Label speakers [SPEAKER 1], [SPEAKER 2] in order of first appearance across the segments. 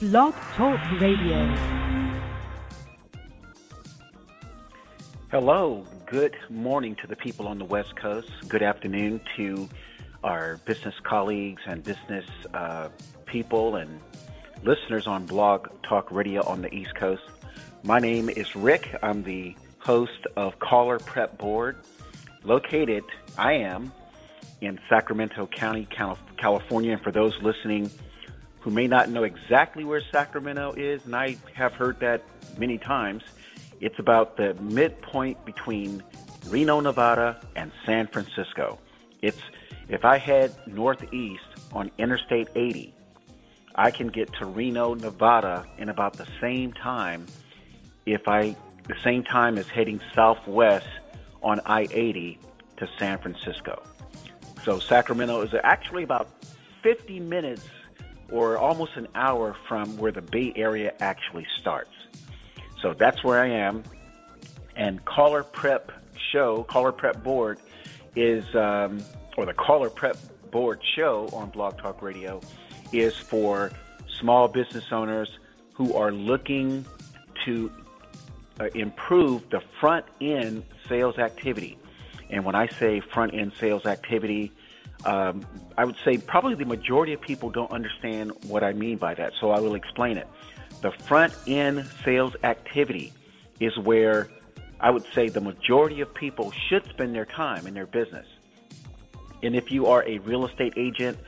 [SPEAKER 1] Blog Talk Radio.
[SPEAKER 2] Hello, good morning to the people on the West Coast. Good afternoon to our business colleagues and business uh, people and listeners on Blog Talk Radio on the East Coast. My name is Rick. I'm the host of Caller Prep Board, located, I am, in Sacramento County, California. And for those listening who may not know exactly where Sacramento is, and I have heard that many times. It's about the midpoint between Reno, Nevada, and San Francisco. It's if I head northeast on Interstate 80, I can get to Reno, Nevada in about the same time if I the same time as heading southwest on I-80 to San Francisco. So Sacramento is actually about 50 minutes or almost an hour from where the Bay Area actually starts. So that's where I am. And Caller Prep Show, Caller Prep Board is, um, or the Caller Prep Board Show on Blog Talk Radio is for small business owners who are looking to uh, improve the front end sales activity. And when I say front end sales activity, um, I would say probably the majority of people don't understand what I mean by that, so I will explain it. The front end sales activity is where I would say the majority of people should spend their time in their business. And if you are a real estate agent,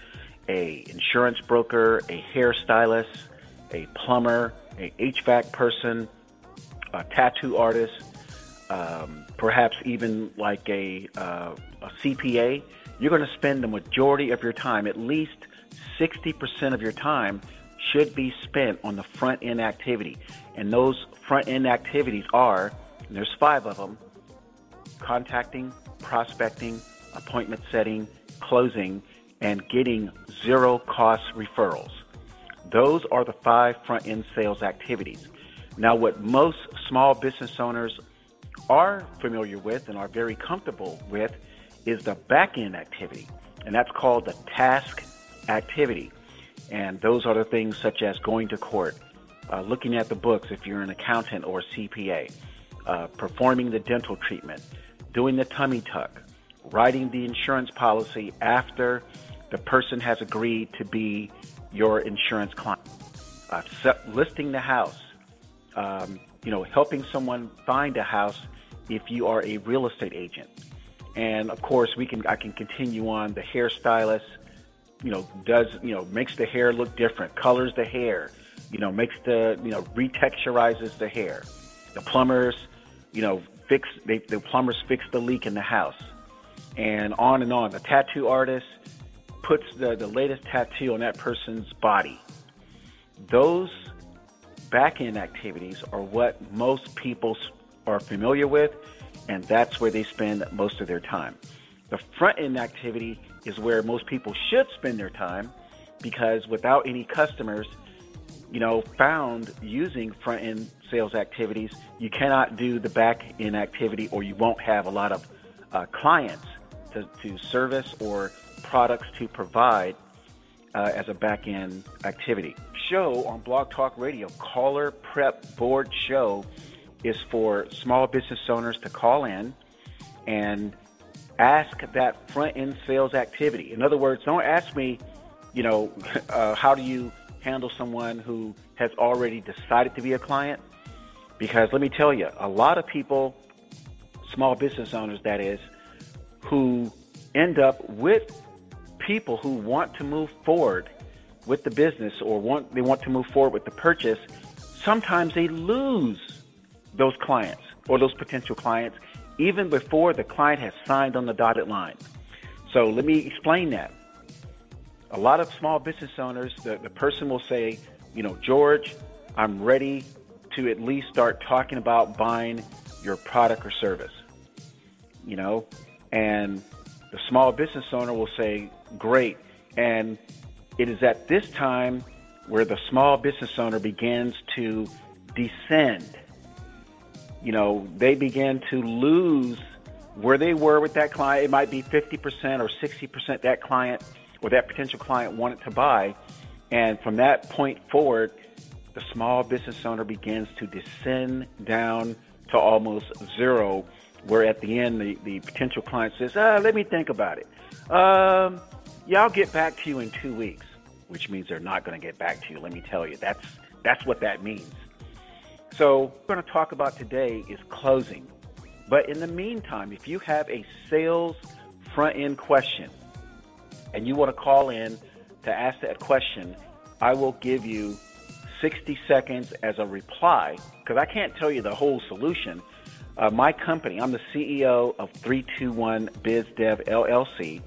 [SPEAKER 2] a insurance broker, a hairstylist, a plumber, a HVAC person, a tattoo artist, um, perhaps even like a, uh, a CPA, you're going to spend the majority of your time, at least 60% of your time, should be spent on the front end activity. And those front end activities are, there's five of them contacting, prospecting, appointment setting, closing, and getting zero cost referrals. Those are the five front end sales activities. Now, what most small business owners are familiar with and are very comfortable with is the back end activity, and that's called the task activity. And those are the things such as going to court, uh, looking at the books if you're an accountant or CPA, uh, performing the dental treatment, doing the tummy tuck, writing the insurance policy after the person has agreed to be your insurance client, uh, listing the house, um, you know, helping someone find a house if you are a real estate agent. And of course, we can I can continue on. The hairstylist, you know, does you know makes the hair look different, colors the hair, you know, makes the you know retexturizes the hair. The plumbers, you know, fix they, the plumbers fix the leak in the house, and on and on. The tattoo artist puts the the latest tattoo on that person's body. Those back end activities are what most people are familiar with and that's where they spend most of their time. The front end activity is where most people should spend their time because without any customers, you know, found using front end sales activities, you cannot do the back end activity or you won't have a lot of uh, clients to, to service or products to provide uh, as a back end activity. Show on Blog Talk Radio, Caller Prep Board Show is for small business owners to call in and ask that front end sales activity. In other words, don't ask me, you know, uh, how do you handle someone who has already decided to be a client? Because let me tell you, a lot of people, small business owners that is, who end up with people who want to move forward with the business or want they want to move forward with the purchase, sometimes they lose those clients or those potential clients even before the client has signed on the dotted line. So let me explain that. A lot of small business owners, the, the person will say, you know, George, I'm ready to at least start talking about buying your product or service. You know, and the small business owner will say, great. And it is at this time where the small business owner begins to descend you know, they began to lose where they were with that client. It might be 50% or 60% that client or that potential client wanted to buy. And from that point forward, the small business owner begins to descend down to almost zero, where at the end the, the potential client says, ah, let me think about it. Um, yeah, I'll get back to you in two weeks, which means they're not going to get back to you. Let me tell you, that's, that's what that means. So, what we're going to talk about today is closing. But in the meantime, if you have a sales front end question and you want to call in to ask that question, I will give you 60 seconds as a reply because I can't tell you the whole solution. Uh, my company, I'm the CEO of 321 BizDev LLC,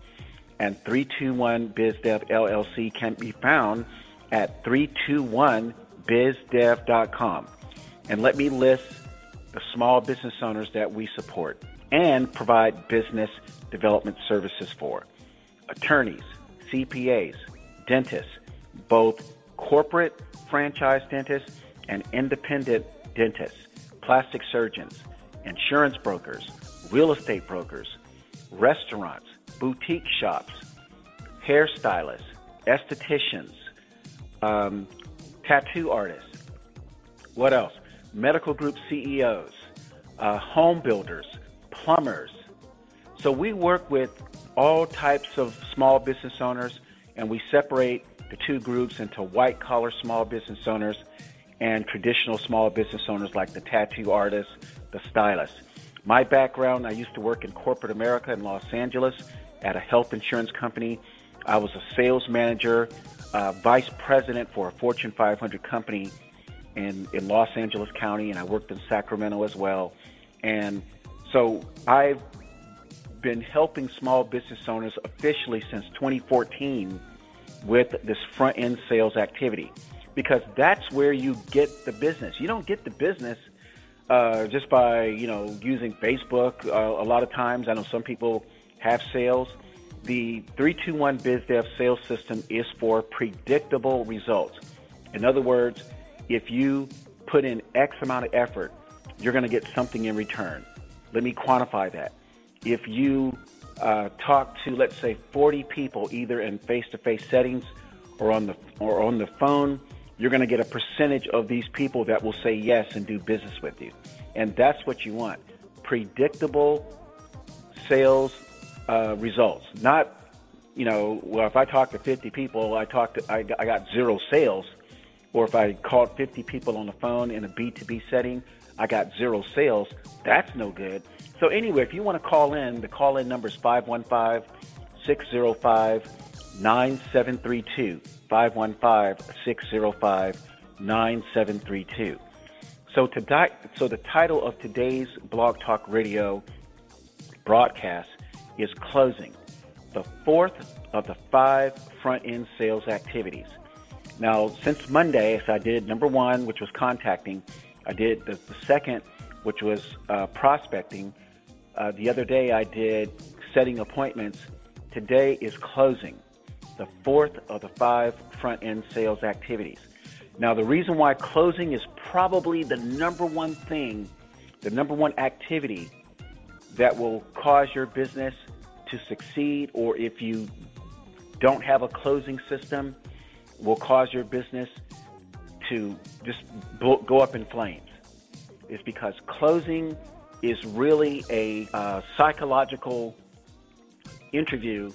[SPEAKER 2] and 321 BizDev LLC can be found at 321bizdev.com. And let me list the small business owners that we support and provide business development services for attorneys, CPAs, dentists, both corporate franchise dentists and independent dentists, plastic surgeons, insurance brokers, real estate brokers, restaurants, boutique shops, hairstylists, estheticians, um, tattoo artists. What else? Medical group CEOs, uh, home builders, plumbers. So we work with all types of small business owners and we separate the two groups into white collar small business owners and traditional small business owners like the tattoo artists, the stylists. My background, I used to work in corporate America in Los Angeles at a health insurance company. I was a sales manager, uh, vice president for a Fortune 500 company in, in Los Angeles County, and I worked in Sacramento as well. And so I've been helping small business owners officially since 2014 with this front end sales activity because that's where you get the business. You don't get the business uh, just by you know using Facebook. Uh, a lot of times, I know some people have sales. The 321 BizDev sales system is for predictable results. In other words, if you put in X amount of effort, you're going to get something in return. Let me quantify that. If you uh, talk to, let's say, 40 people, either in face-to-face settings or on the or on the phone, you're going to get a percentage of these people that will say yes and do business with you, and that's what you want: predictable sales uh, results. Not, you know, well, if I talk to 50 people, I talk to, I, I got zero sales, or if I called 50 people on the phone in a B2B setting, I got zero sales. That's no good. So anyway, if you want to call in, the call in number is 515-605-9732. 515-605-9732. So to di- so the title of today's Blog Talk Radio broadcast is closing, the fourth of the five front end sales activities. Now, since Monday, so I did number one, which was contacting. I did the, the second, which was uh, prospecting. Uh, the other day I did setting appointments. Today is closing, the fourth of the five front end sales activities. Now, the reason why closing is probably the number one thing, the number one activity that will cause your business to succeed, or if you don't have a closing system, will cause your business to just go up in flames, is because closing is really a uh, psychological interview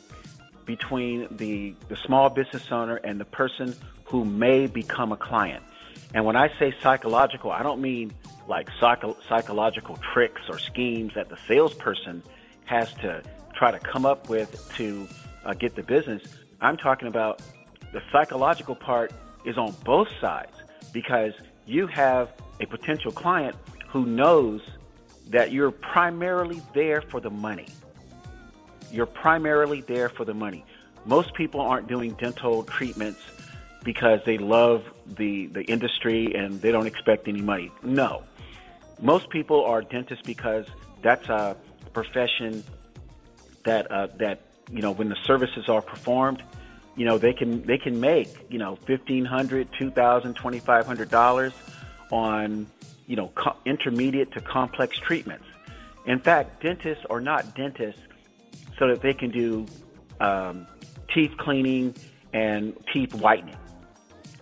[SPEAKER 2] between the, the small business owner and the person who may become a client. And when I say psychological, I don't mean like psycho- psychological tricks or schemes that the salesperson has to try to come up with to uh, get the business. I'm talking about the psychological part is on both sides because you have a potential client who knows that you're primarily there for the money. You're primarily there for the money. Most people aren't doing dental treatments because they love the, the industry and they don't expect any money. No. Most people are dentists because that's a profession that uh, that you know when the services are performed, you know they can they can make you know fifteen hundred, two thousand, twenty five hundred dollars on you know, co- intermediate to complex treatments. In fact, dentists are not dentists so that they can do um, teeth cleaning and teeth whitening.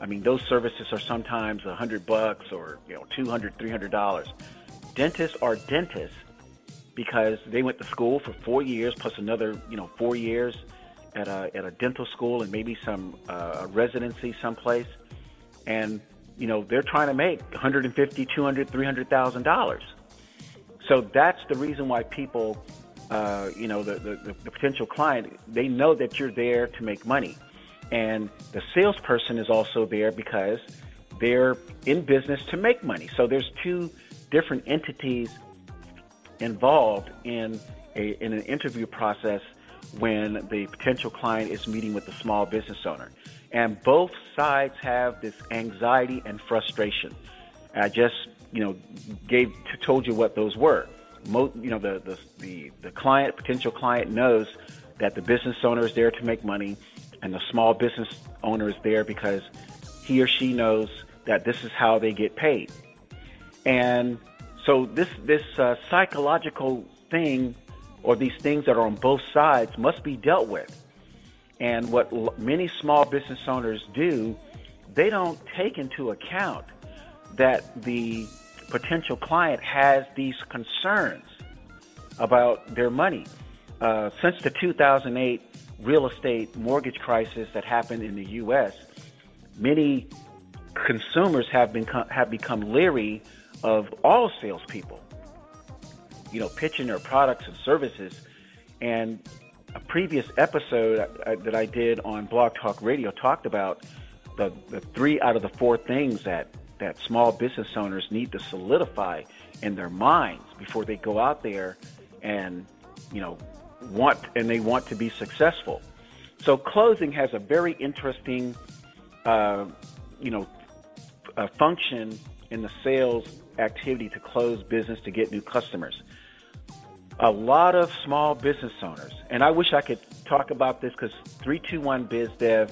[SPEAKER 2] I mean, those services are sometimes a hundred bucks or you know two hundred, three hundred dollars. Dentists are dentists because they went to school for four years plus another you know four years at a at a dental school and maybe some uh, residency someplace, and you know they're trying to make 150, 200, 300 thousand dollars. So that's the reason why people, uh, you know, the, the, the potential client, they know that you're there to make money. And the salesperson is also there because they're in business to make money. So there's two different entities involved in a in an interview process when the potential client is meeting with the small business owner. And both sides have this anxiety and frustration. I just, you know, gave told you what those were. You know, the, the the the client, potential client knows that the business owner is there to make money and the small business owner is there because he or she knows that this is how they get paid. And so this this uh, psychological thing or these things that are on both sides must be dealt with. And what many small business owners do, they don't take into account that the potential client has these concerns about their money. Uh, since the 2008 real estate mortgage crisis that happened in the U.S., many consumers have been have become leery of all salespeople. You know, pitching their products and services. And a previous episode that I did on Blog Talk Radio talked about the, the three out of the four things that, that small business owners need to solidify in their minds before they go out there and, you know, want and they want to be successful. So closing has a very interesting, uh, you know, uh, function in the sales activity to close business to get new customers. A lot of small business owners, and I wish I could talk about this because 321 BizDev,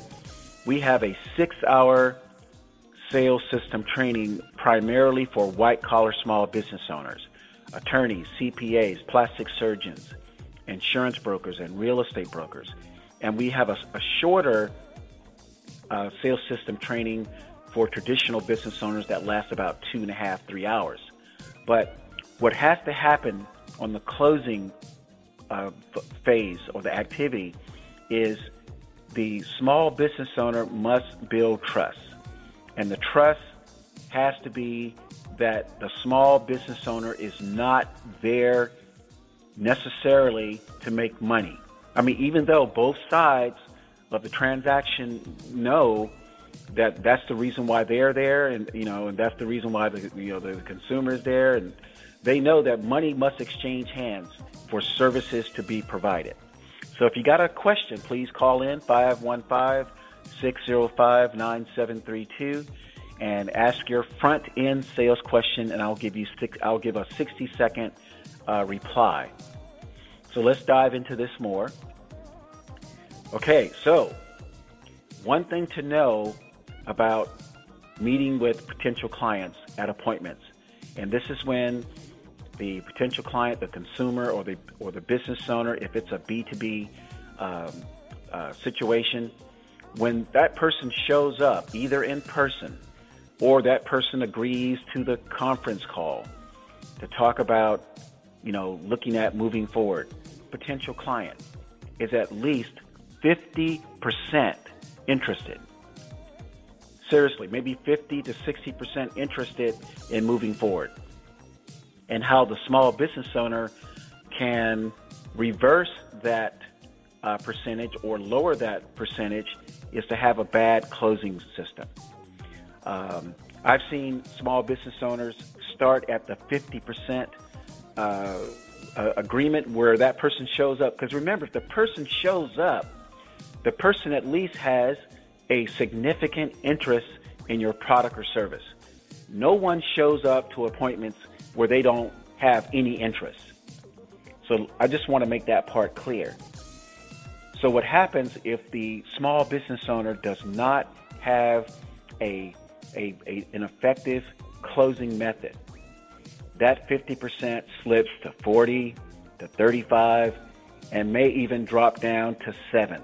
[SPEAKER 2] we have a six-hour sales system training primarily for white collar small business owners, attorneys, CPAs, plastic surgeons, insurance brokers, and real estate brokers. And we have a, a shorter uh, sales system training for traditional business owners that lasts about two and a half, three hours. But what has to happen on the closing uh, phase or the activity is the small business owner must build trust. And the trust has to be that the small business owner is not there necessarily to make money. I mean, even though both sides of the transaction know that that's the reason why they're there, and you know, and that's the reason why the you know the consumer is there, and they know that money must exchange hands for services to be provided. So if you got a question, please call in 515 605 9732 and ask your front end sales question, and I'll give you six, I'll give a 60 second uh, reply. So let's dive into this more. Okay, so one thing to know about meeting with potential clients at appointments, and this is when the potential client, the consumer, or the or the business owner, if it's a B two B um, uh, situation, when that person shows up, either in person or that person agrees to the conference call to talk about, you know, looking at moving forward, potential client is at least 50% interested. Seriously, maybe 50 to 60% interested in moving forward. And how the small business owner can reverse that uh, percentage or lower that percentage is to have a bad closing system. Um, I've seen small business owners start at the 50% uh, agreement where that person shows up. Because remember, if the person shows up, the person at least has a significant interest in your product or service. No one shows up to appointments where they don't have any interest. So I just want to make that part clear. So what happens if the small business owner does not have a a, a, an effective closing method. That 50% slips to 40, to 35, and may even drop down to 7.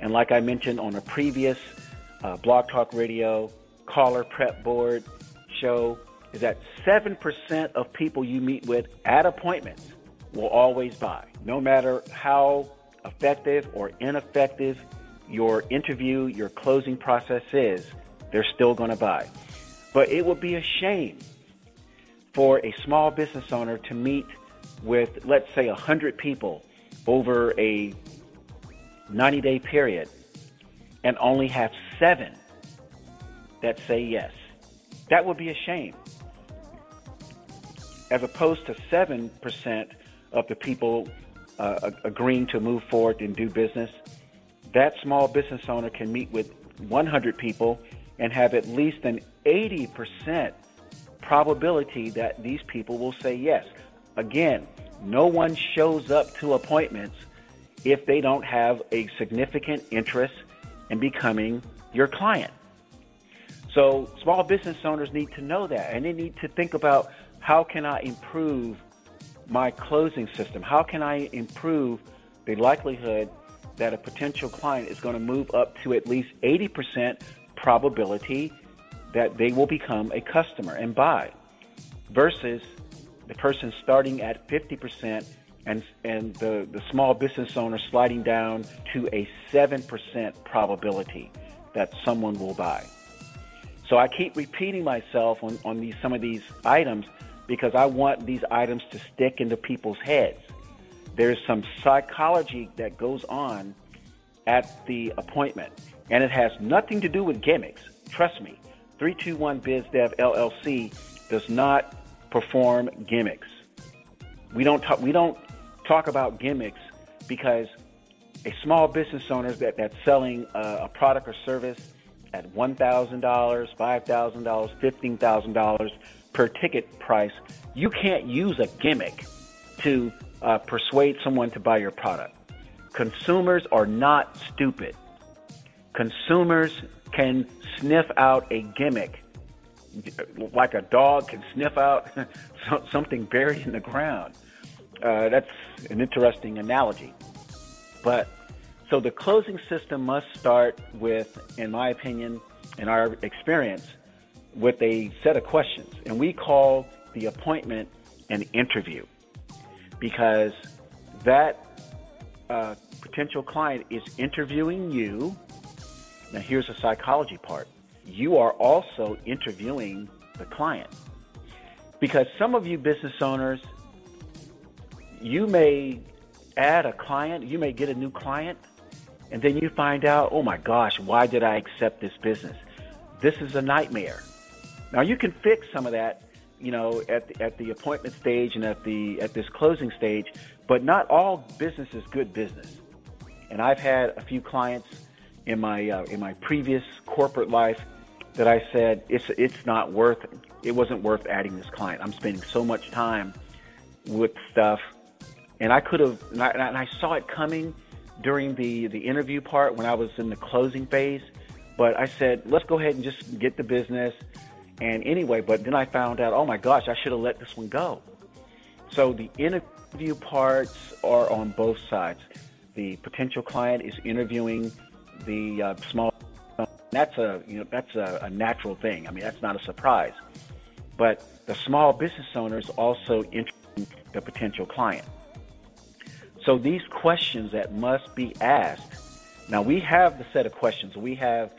[SPEAKER 2] And like I mentioned on a previous uh, Blog Talk Radio, Caller Prep Board show is that 7% of people you meet with at appointments will always buy. No matter how effective or ineffective your interview, your closing process is, they're still going to buy. But it would be a shame for a small business owner to meet with, let's say, 100 people over a 90 day period and only have seven that say yes. That would be a shame. As opposed to 7% of the people uh, agreeing to move forward and do business, that small business owner can meet with 100 people and have at least an 80% probability that these people will say yes. Again, no one shows up to appointments if they don't have a significant interest in becoming your client. So small business owners need to know that and they need to think about how can I improve my closing system? How can I improve the likelihood that a potential client is going to move up to at least 80% probability that they will become a customer and buy versus the person starting at 50% and, and the, the small business owner sliding down to a 7% probability that someone will buy. So I keep repeating myself on, on these, some of these items because I want these items to stick into people's heads. There's some psychology that goes on at the appointment, and it has nothing to do with gimmicks. Trust me, 321 BizDev LLC does not perform gimmicks. We don't talk, we don't talk about gimmicks because a small business owner that, that's selling a, a product or service at $1,000, $5,000, $15,000 per ticket price, you can't use a gimmick to uh, persuade someone to buy your product. Consumers are not stupid. Consumers can sniff out a gimmick like a dog can sniff out something buried in the ground. Uh, that's an interesting analogy. But so the closing system must start with, in my opinion, in our experience, with a set of questions. And we call the appointment an interview because that uh, potential client is interviewing you. Now, here's the psychology part you are also interviewing the client. Because some of you business owners, you may add a client, you may get a new client, and then you find out, oh my gosh, why did I accept this business? This is a nightmare. Now you can fix some of that, you know, at the, at the appointment stage and at the at this closing stage, but not all business is good business. And I've had a few clients in my uh, in my previous corporate life that I said it's it's not worth it wasn't worth adding this client. I'm spending so much time with stuff, and I could have and I, and I saw it coming during the the interview part when I was in the closing phase. But I said let's go ahead and just get the business. And anyway, but then I found out, oh my gosh, I should have let this one go. So the interview parts are on both sides. The potential client is interviewing the uh, small that's a you know that's a, a natural thing. I mean, that's not a surprise. But the small business owners also interviewing the potential client. So these questions that must be asked. Now we have the set of questions. We have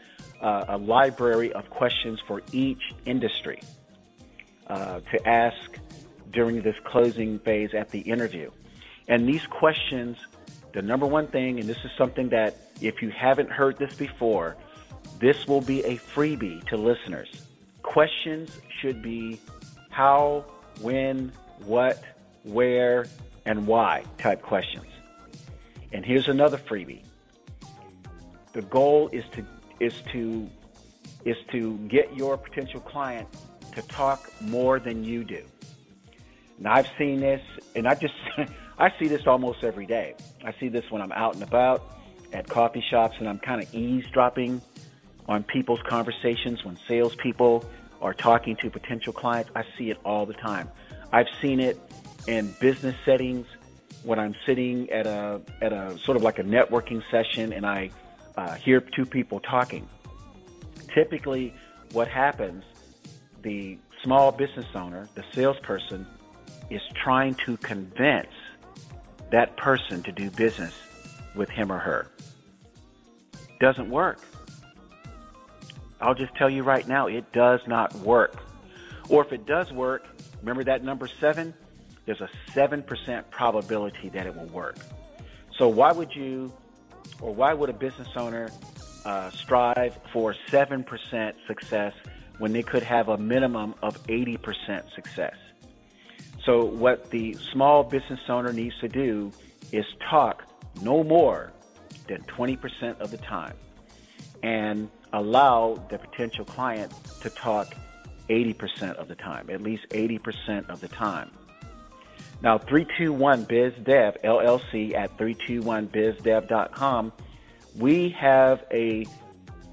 [SPEAKER 2] uh, a library of questions for each industry uh, to ask during this closing phase at the interview. And these questions, the number one thing, and this is something that if you haven't heard this before, this will be a freebie to listeners. Questions should be how, when, what, where, and why type questions. And here's another freebie. The goal is to is to is to get your potential client to talk more than you do. Now I've seen this and I just I see this almost every day. I see this when I'm out and about at coffee shops and I'm kind of eavesdropping on people's conversations when salespeople are talking to potential clients. I see it all the time. I've seen it in business settings when I'm sitting at a at a sort of like a networking session and I uh, hear two people talking. typically what happens, the small business owner, the salesperson, is trying to convince that person to do business with him or her. Doesn't work. I'll just tell you right now, it does not work. Or if it does work, remember that number seven? There's a 7% probability that it will work. So why would you, or why would a business owner uh, strive for 7% success when they could have a minimum of 80% success? So what the small business owner needs to do is talk no more than 20% of the time and allow the potential client to talk 80% of the time, at least 80% of the time. Now, 321BizDev, LLC at 321BizDev.com, we have a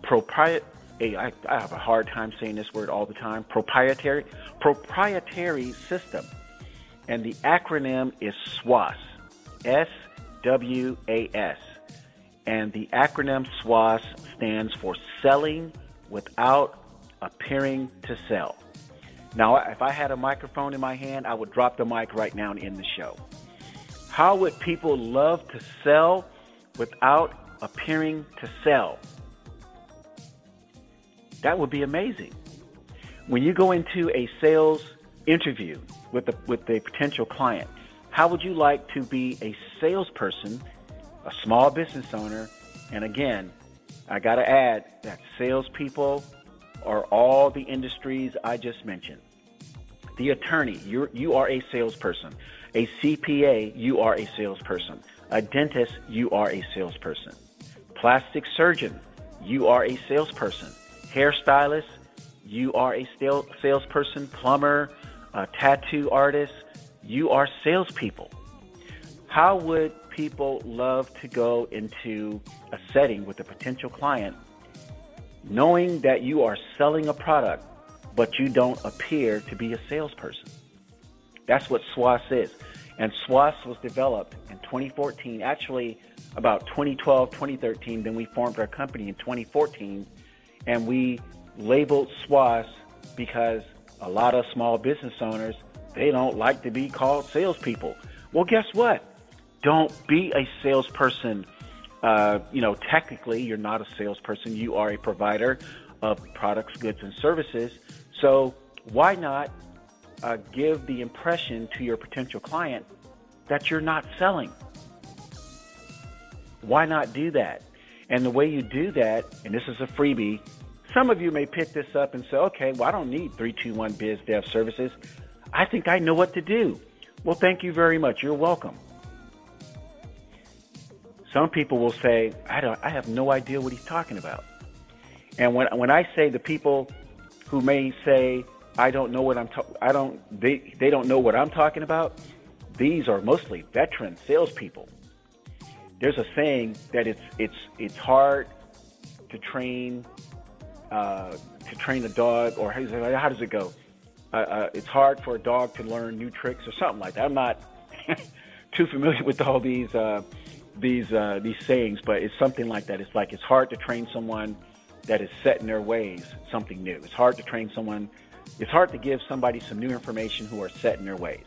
[SPEAKER 2] proprietary, I, I have a hard time saying this word all the time, proprietary, proprietary system. And the acronym is SWAS, S W A S. And the acronym SWAS stands for Selling Without Appearing to Sell. Now, if I had a microphone in my hand, I would drop the mic right now and end the show. How would people love to sell without appearing to sell? That would be amazing. When you go into a sales interview with a, with a potential client, how would you like to be a salesperson, a small business owner? And again, I got to add that salespeople are all the industries I just mentioned. The attorney, you're, you are a salesperson. A CPA, you are a salesperson. A dentist, you are a salesperson. Plastic surgeon, you are a salesperson. Hairstylist, you are a salesperson. Plumber, a tattoo artist, you are salespeople. How would people love to go into a setting with a potential client knowing that you are selling a product, but you don't appear to be a salesperson. That's what SWAS is. And SWAS was developed in 2014, actually about 2012, 2013. Then we formed our company in 2014, and we labeled SWAS because a lot of small business owners they don't like to be called salespeople. Well, guess what? Don't be a salesperson uh, you know, technically you're not a salesperson, you are a provider of products, goods, and services. So why not uh, give the impression to your potential client that you're not selling? Why not do that? And the way you do that, and this is a freebie, some of you may pick this up and say, okay, well, I don't need 321 Biz Dev Services. I think I know what to do. Well, thank you very much. You're welcome. Some people will say, I, don't, I have no idea what he's talking about. And when, when I say the people who may say, I don't know what I'm talking, I don't, they, they don't know what I'm talking about, these are mostly veteran salespeople. There's a saying that it's, it's, it's hard to train, uh, to train a dog, or how does it go? Uh, uh, it's hard for a dog to learn new tricks or something like that. I'm not too familiar with all these uh, these uh, these sayings, but it's something like that. It's like it's hard to train someone that is set in their ways something new. It's hard to train someone. It's hard to give somebody some new information who are set in their ways.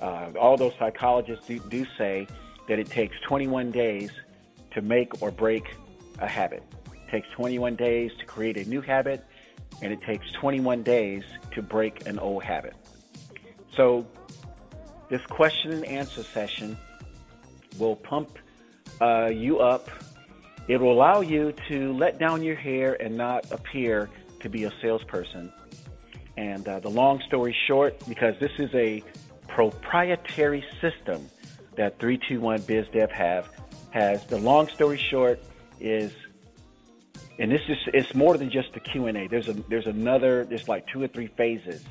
[SPEAKER 2] Uh, all those psychologists do, do say that it takes 21 days to make or break a habit. It takes 21 days to create a new habit, and it takes 21 days to break an old habit. So, this question and answer session will pump uh, you up. It will allow you to let down your hair and not appear to be a salesperson. And uh, the long story short, because this is a proprietary system that 321 BizDev have has. The long story short is, and this is it's more than just the Q and A. There's a there's another there's like two or three phases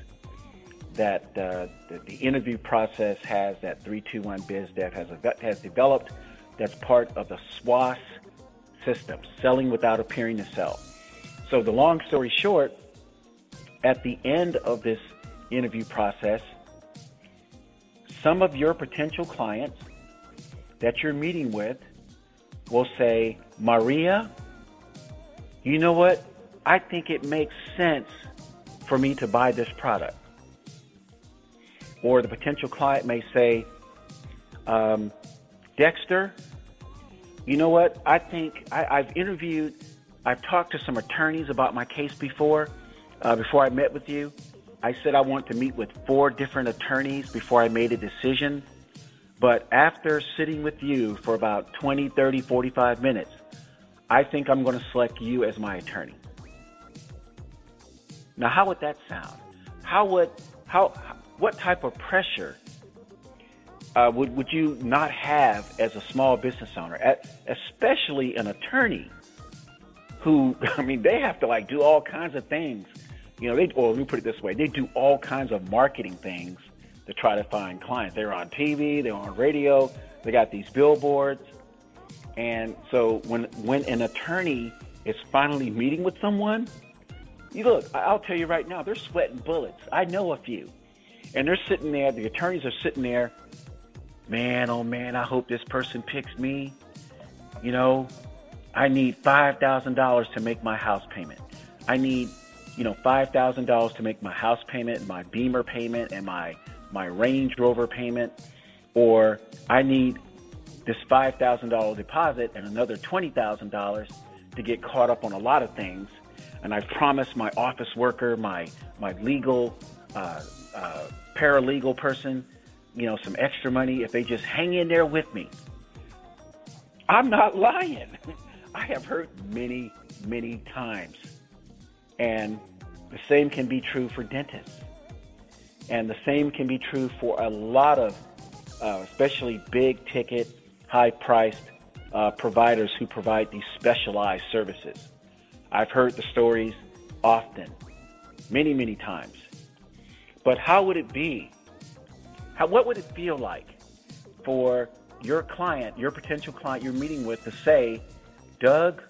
[SPEAKER 2] that uh, the, the, interview process has that 321 BizDev has, has developed that's part of the SWAS system, selling without appearing to sell. So the long story short, at the end of this interview process, some of your potential clients that you're meeting with will say, Maria, you know what? I think it makes sense for me to buy this product. Or the potential client may say, um, Dexter, you know what? I think I, I've interviewed, I've talked to some attorneys about my case before, uh, before I met with you. I said I want to meet with four different attorneys before I made a decision. But after sitting with you for about 20, 30, 45 minutes, I think I'm going to select you as my attorney. Now, how would that sound? How would how what type of pressure uh, would would you not have as a small business owner, at, especially an attorney who I mean they have to like do all kinds of things. You know, they or let me put it this way, they do all kinds of marketing things to try to find clients. They're on TV, they're on radio, they got these billboards. And so when when an attorney is finally meeting with someone, you look, I'll tell you right now, they're sweating bullets. I know a few. And they're sitting there, the attorneys are sitting there, man, oh man, I hope this person picks me. You know, I need $5,000 to make my house payment. I need, you know, $5,000 to make my house payment, my Beamer payment, and my, my Range Rover payment. Or I need this $5,000 deposit and another $20,000 to get caught up on a lot of things and I've promised my office worker, my my legal uh, uh, paralegal person, you know, some extra money if they just hang in there with me. I'm not lying. I have heard many, many times, and the same can be true for dentists, and the same can be true for a lot of, uh, especially big ticket, high priced uh, providers who provide these specialized services. I've heard the stories often, many, many times. But how would it be? How, what would it feel like for your client, your potential client you're meeting with to say, Doug,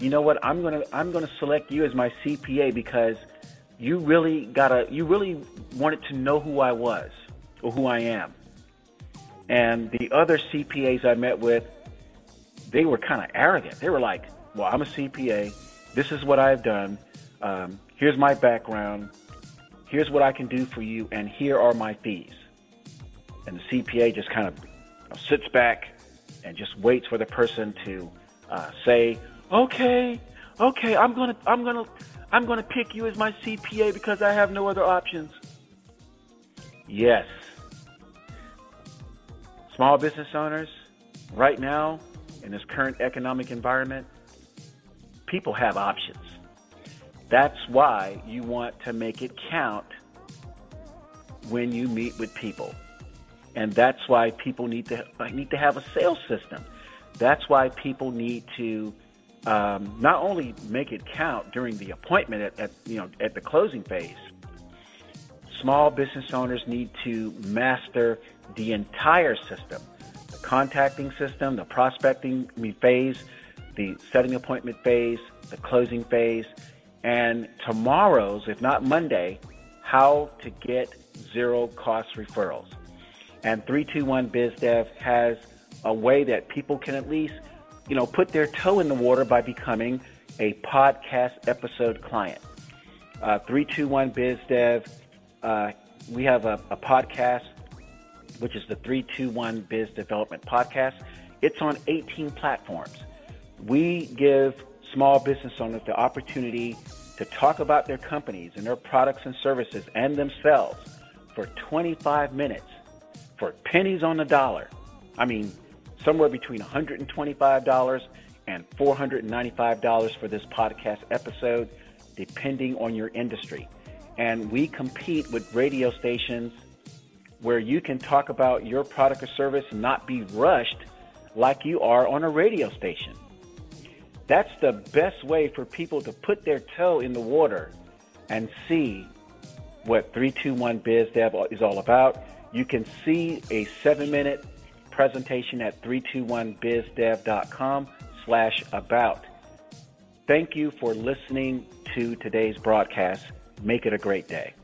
[SPEAKER 2] you know what? I'm gonna I'm gonna select you as my CPA because you really gotta you really wanted to know who I was or who I am. And the other CPAs I met with, they were kind of arrogant. They were like, "Well, I'm a CPA this is what I've done. Um, here's my background. Here's what I can do for you, and here are my fees. And the CPA just kind of sits back and just waits for the person to uh, say, "Okay, okay, I'm gonna, I'm gonna, I'm gonna pick you as my CPA because I have no other options." Yes, small business owners, right now in this current economic environment, people have options. That's why you want to make it count when you meet with people. And that's why people need to need to have a sales system. That's why people need to um, not only make it count during the appointment at, at you know at the closing phase. Small business owners need to master the entire system, the contacting system, the prospecting phase, the setting appointment phase, the closing phase, and tomorrow's, if not Monday, how to get zero cost referrals. And 321 BizDev has a way that people can at least, you know, put their toe in the water by becoming a podcast episode client. Uh, 321 BizDev, uh, we have a, a podcast, which is the 321 Biz Development Podcast. It's on 18 platforms we give small business owners the opportunity to talk about their companies and their products and services and themselves for 25 minutes for pennies on the dollar. I mean, somewhere between $125 and $495 for this podcast episode, depending on your industry. And we compete with radio stations where you can talk about your product or service and not be rushed like you are on a radio station. That's the best way for people to put their toe in the water and see what 321 BizDev is all about. You can see a seven minute presentation at 321bizdev.com slash about. Thank you for listening to today's broadcast. Make it a great day.